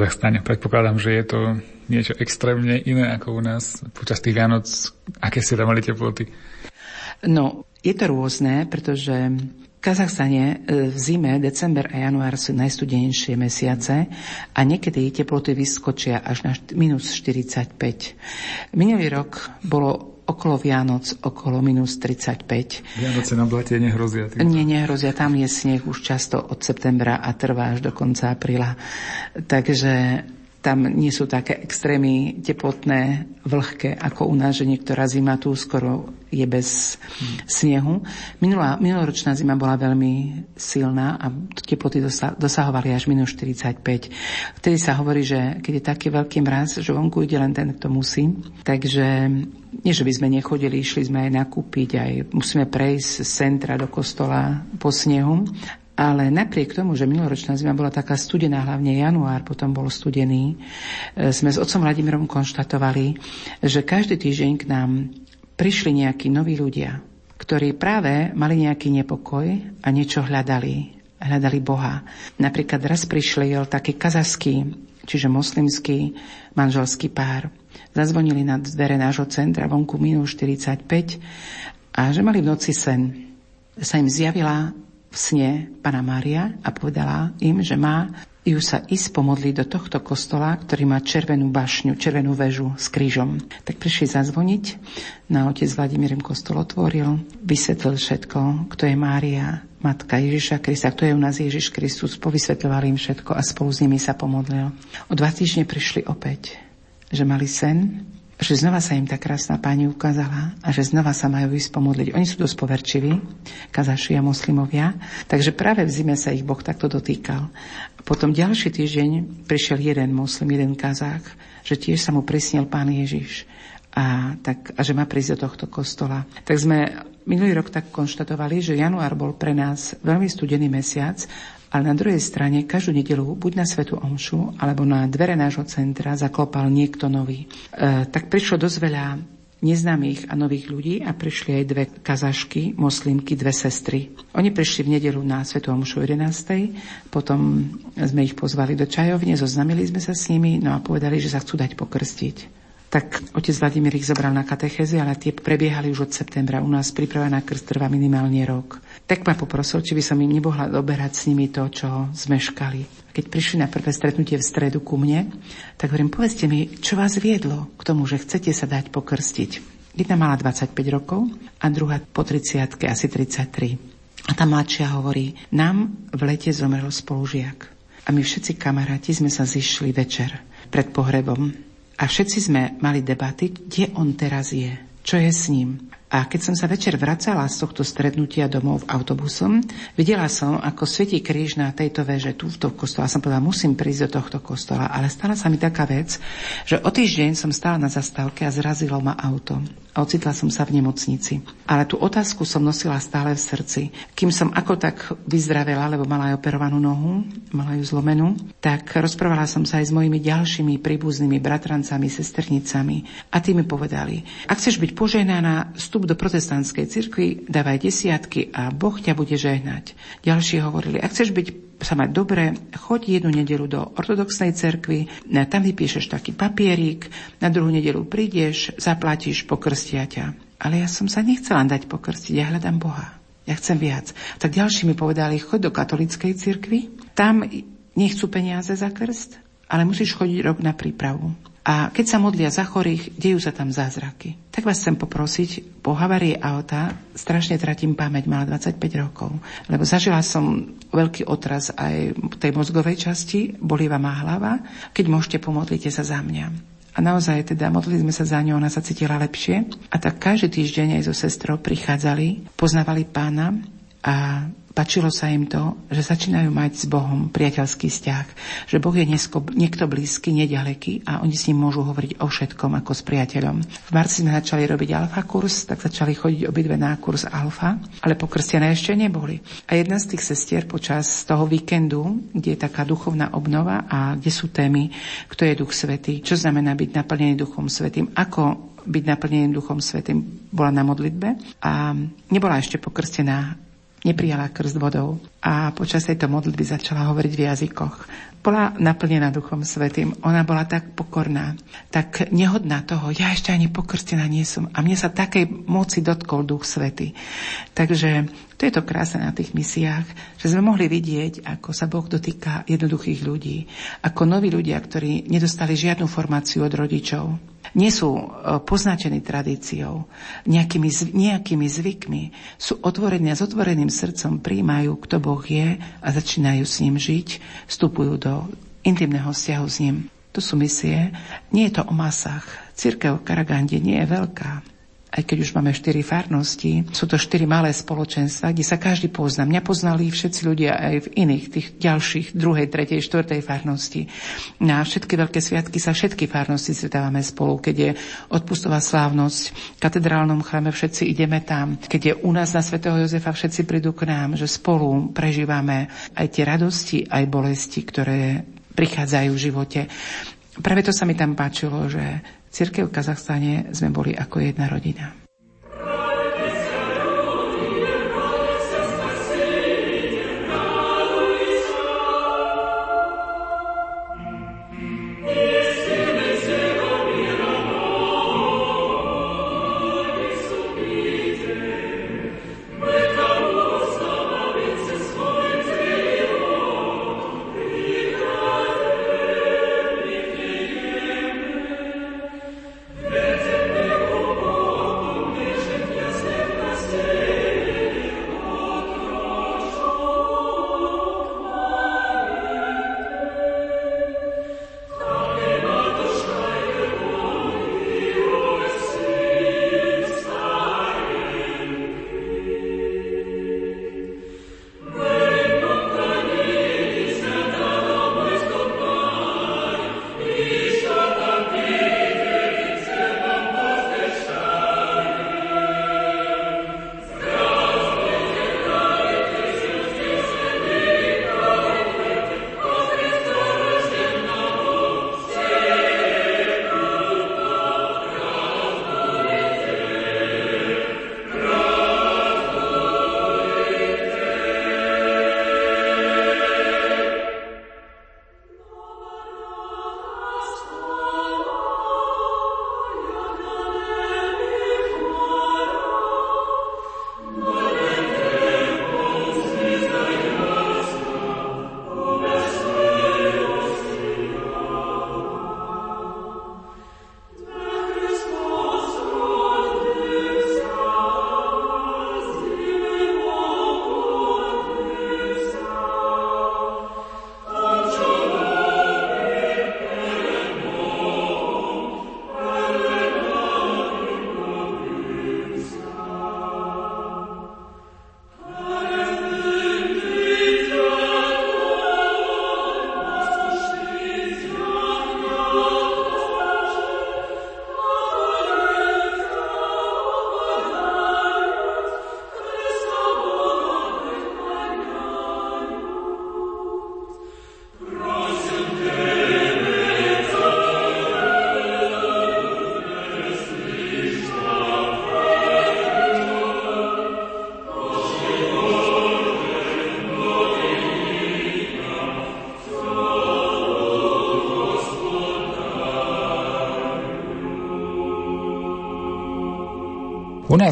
Speaker 4: Kazachstane. Predpokladám, že je to niečo extrémne iné ako u nás počas tých Vianoc. Aké ste tam mali teploty?
Speaker 5: No, je to rôzne, pretože Kazachstane e, v zime, december a január sú najstudenejšie mesiace a niekedy teploty vyskočia až na minus 45. Minulý rok bolo okolo Vianoc okolo minus 35.
Speaker 4: Vianoce na blate nehrozia?
Speaker 5: Týmto. Nie, nehrozia. Tam je sneh už často od septembra a trvá až do konca apríla. Takže tam nie sú také extrémy teplotné, vlhké, ako u nás, že niektorá zima tu skoro je bez snehu. Minulá, minuloročná zima bola veľmi silná a teploty dosahovali až minus 45. Vtedy sa hovorí, že keď je taký veľký mraz, že vonku ide len ten, kto musí. Takže nie, že by sme nechodili, išli sme aj nakúpiť, aj musíme prejsť z centra do kostola po snehu, ale napriek tomu, že minuloročná zima bola taká studená, hlavne január potom bol studený, e, sme s otcom Vladimírom konštatovali, že každý týždeň k nám prišli nejakí noví ľudia, ktorí práve mali nejaký nepokoj a niečo hľadali. Hľadali Boha. Napríklad raz prišiel taký kazaský, čiže moslimský manželský pár. Zazvonili na dvere nášho centra vonku minus 45 a že mali v noci sen. Sa im zjavila v sne Pana Mária a povedala im, že má ju sa ísť pomodliť do tohto kostola, ktorý má červenú bašňu, červenú väžu s krížom. Tak prišli zazvoniť, na otec Vladimír im kostol otvoril, vysvetlil všetko, kto je Mária, matka Ježiša Krista, kto je u nás Ježiš Kristus, povysvetľoval im všetko a spolu s nimi sa pomodlil. O dva týždne prišli opäť, že mali sen, že znova sa im tá krásna pani ukázala a že znova sa majú ísť pomodliť. Oni sú dosť poverčiví, kazaši a moslimovia, takže práve v zime sa ich Boh takto dotýkal. Potom ďalší týždeň prišiel jeden moslim, jeden kazák, že tiež sa mu prisnil pán Ježiš a, tak, a že má prísť do tohto kostola. Tak sme minulý rok tak konštatovali, že január bol pre nás veľmi studený mesiac ale na druhej strane každú nedelu buď na Svetu Omšu, alebo na dvere nášho centra zaklopal niekto nový. E, tak prišlo dosť veľa neznámych a nových ľudí a prišli aj dve kazašky, moslimky, dve sestry. Oni prišli v nedelu na Svetu Omšu 11. Potom sme ich pozvali do čajovne, zoznamili sme sa s nimi, no a povedali, že sa chcú dať pokrstiť tak otec Vladimír ich zobral na katechezy, ale tie prebiehali už od septembra. U nás príprava na krst trvá minimálne rok. Tak ma poprosil, či by som im nemohla oberať s nimi to, čo zmeškali. Keď prišli na prvé stretnutie v stredu ku mne, tak hovorím, povedzte mi, čo vás viedlo k tomu, že chcete sa dať pokrstiť. Jedna mala 25 rokov a druhá po 30 asi 33. A tá mladšia hovorí, nám v lete zomrel spolužiak. A my všetci kamaráti sme sa zišli večer pred pohrebom a všetci sme mali debaty, kde on teraz je, čo je s ním. A keď som sa večer vracala z tohto strednutia domov autobusom, videla som, ako svietí kríž na tejto veže tu v tom kostole. A som povedala, musím prísť do tohto kostola. Ale stala sa mi taká vec, že o týždeň som stála na zastávke a zrazilo ma auto. A ocitla som sa v nemocnici. Ale tú otázku som nosila stále v srdci. Kým som ako tak vyzdravela, lebo mala aj operovanú nohu, mala ju zlomenú, tak rozprávala som sa aj s mojimi ďalšími príbuznými bratrancami, sesternicami. A tí mi povedali, ak chceš byť poženaná, vstup vstup do protestantskej cirkvi, dávaj desiatky a Boh ťa bude žehnať. Ďalší hovorili, ak chceš byť sa mať dobre, choď jednu nedelu do ortodoxnej cerkvy, tam vypíšeš taký papierik, na druhú nedelu prídeš, zaplatíš, pokrstia ťa. Ale ja som sa nechcela dať pokrstiť, ja hľadám Boha. Ja chcem viac. Tak ďalší mi povedali, choď do katolíckej cirkvi, tam nechcú peniaze za krst, ale musíš chodiť rok na prípravu. A keď sa modlia za chorých, dejú sa tam zázraky. Tak vás chcem poprosiť, po havárii auta strašne tratím pamäť, mala 25 rokov. Lebo zažila som veľký otraz aj tej mozgovej časti, bolíva má hlava. Keď môžete, pomodlite sa za mňa. A naozaj teda modlili sme sa za ňou, ona sa cítila lepšie. A tak každý týždeň aj so sestrou prichádzali, poznávali pána a Pačilo sa im to, že začínajú mať s Bohom priateľský vzťah, že Boh je nesko, niekto blízky, nedaleký a oni s ním môžu hovoriť o všetkom ako s priateľom. V marci sme začali robiť alfa kurz, tak začali chodiť obidve na kurz alfa, ale pokrstené ešte neboli. A jedna z tých sestier počas toho víkendu, kde je taká duchovná obnova a kde sú témy, kto je duch svetý, čo znamená byť naplnený duchom svetým, ako byť naplnený Duchom Svetým, bola na modlitbe a nebola ešte pokrstená neprijala krst vodou a počas tejto modlitby začala hovoriť v jazykoch. Bola naplnená Duchom Svetým. Ona bola tak pokorná, tak nehodná toho. Ja ešte ani pokrstená nie som. A mne sa takej moci dotkol Duch Svetý. Takže to je to krásne na tých misiách, že sme mohli vidieť, ako sa Boh dotýka jednoduchých ľudí, ako noví ľudia, ktorí nedostali žiadnu formáciu od rodičov, nie sú e, poznačení tradíciou, nejakými, nejakými zvykmi, sú otvorení a s otvoreným srdcom príjmajú, kto Boh je a začínajú s ním žiť, vstupujú do intimného vzťahu s ním. To sú misie. Nie je to o masách. Církev v Karagande nie je veľká aj keď už máme štyri farnosti, sú to štyri malé spoločenstva, kde sa každý pozná. Mňa poznali všetci ľudia aj v iných, tých ďalších, druhej, tretej, štvrtej farnosti. Na všetky veľké sviatky sa všetky farnosti stretávame spolu. Keď je odpustová slávnosť v katedrálnom chráme, všetci ideme tam. Keď je u nás na svätého Jozefa, všetci prídu k nám, že spolu prežívame aj tie radosti, aj bolesti, ktoré prichádzajú v živote. Práve to sa mi tam páčilo, že Cirkev v Kazachstane sme boli ako jedna rodina.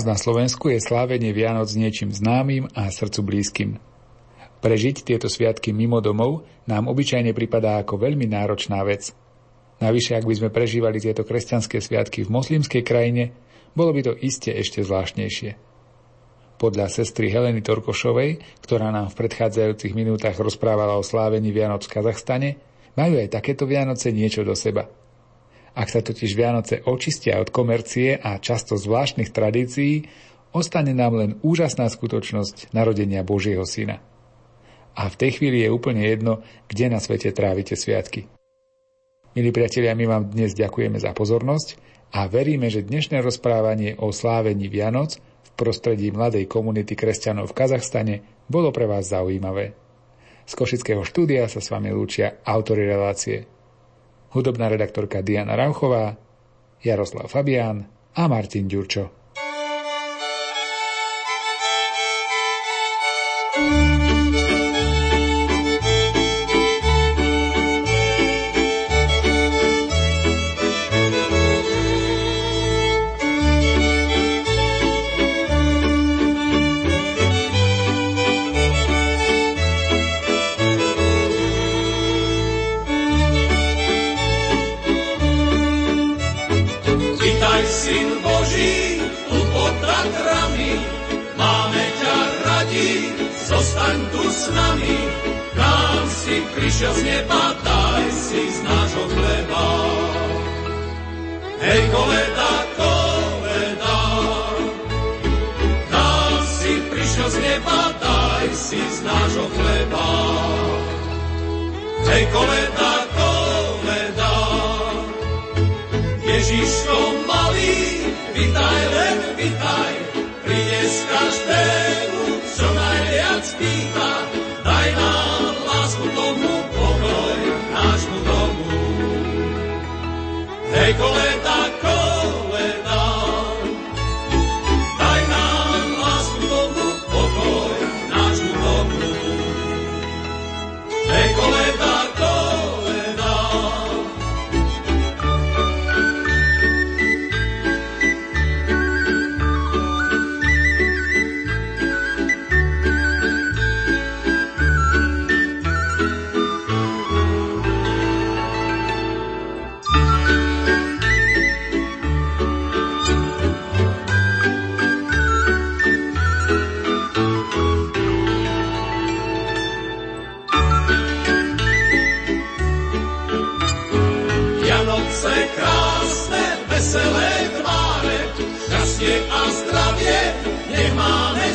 Speaker 4: Nás na Slovensku je slávenie Vianoc niečím známym a srdcu blízkym. Prežiť tieto sviatky mimo domov nám obyčajne pripadá ako veľmi náročná vec. Navyše, ak by sme prežívali tieto kresťanské sviatky v moslimskej krajine, bolo by to iste ešte zvláštnejšie. Podľa sestry Heleny Torkošovej, ktorá nám v predchádzajúcich minútach rozprávala o slávení Vianoc v Kazachstane, majú aj takéto Vianoce niečo do seba – ak sa totiž Vianoce očistia od komercie a často zvláštnych tradícií, ostane nám len úžasná skutočnosť narodenia Božieho Syna. A v tej chvíli je úplne jedno, kde na svete trávite sviatky. Milí priatelia, my vám dnes ďakujeme za pozornosť a veríme, že dnešné rozprávanie o slávení Vianoc v prostredí mladej komunity kresťanov v Kazachstane bolo pre vás zaujímavé. Z Košického štúdia sa s vami lúčia autory relácie hudobná redaktorka Diana Rauchová, Jaroslav Fabián a Martin Ďurčo.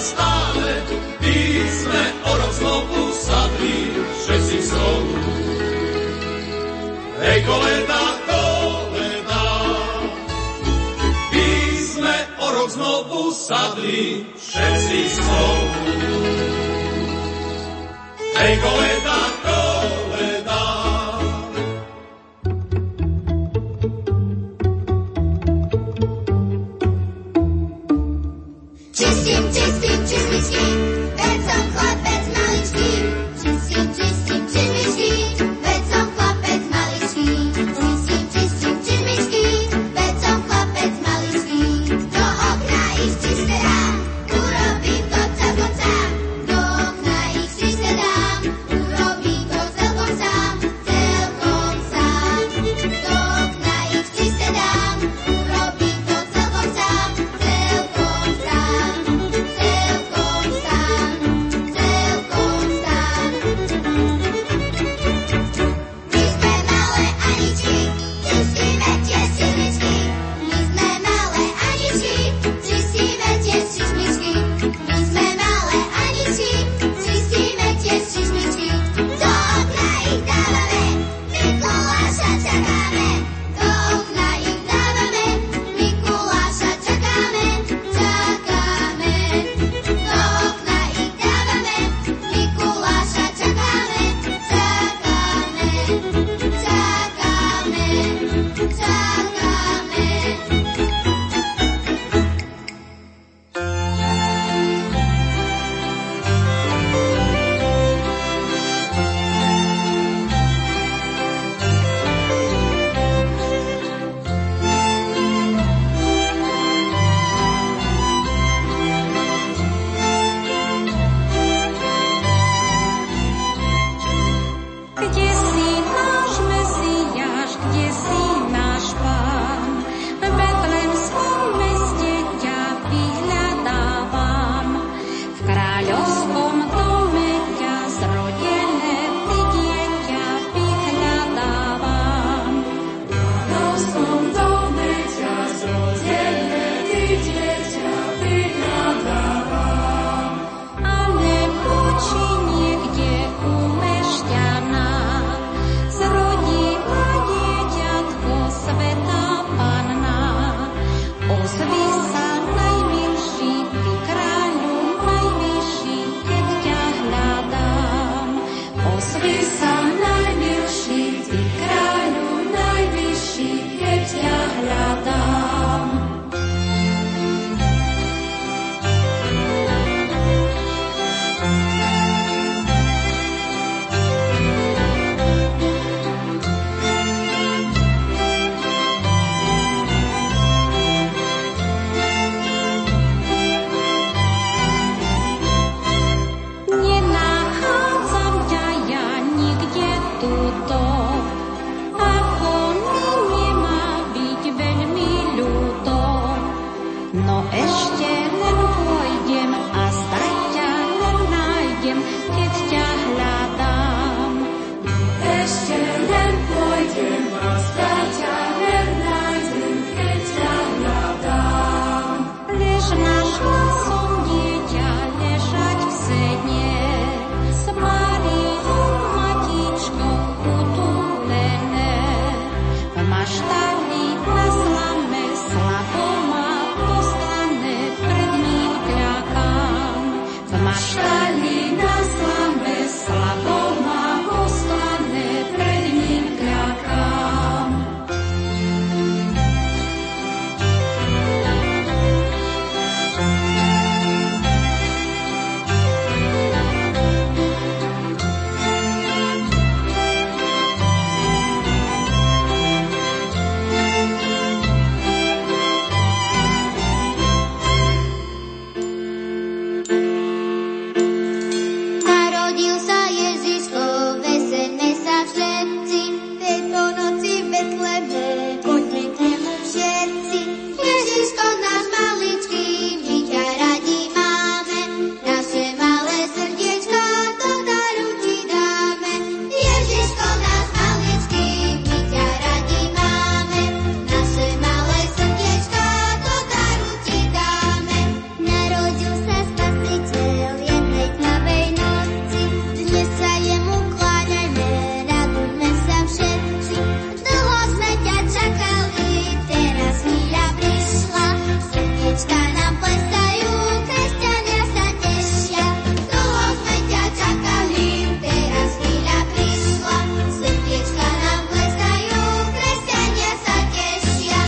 Speaker 6: stále, ty sme o rok znovu sadli všetci znovu. Hej, kolena, kolena, ty sme o rok znovu sadli všetci znovu. Hej,
Speaker 7: kolena, kolena,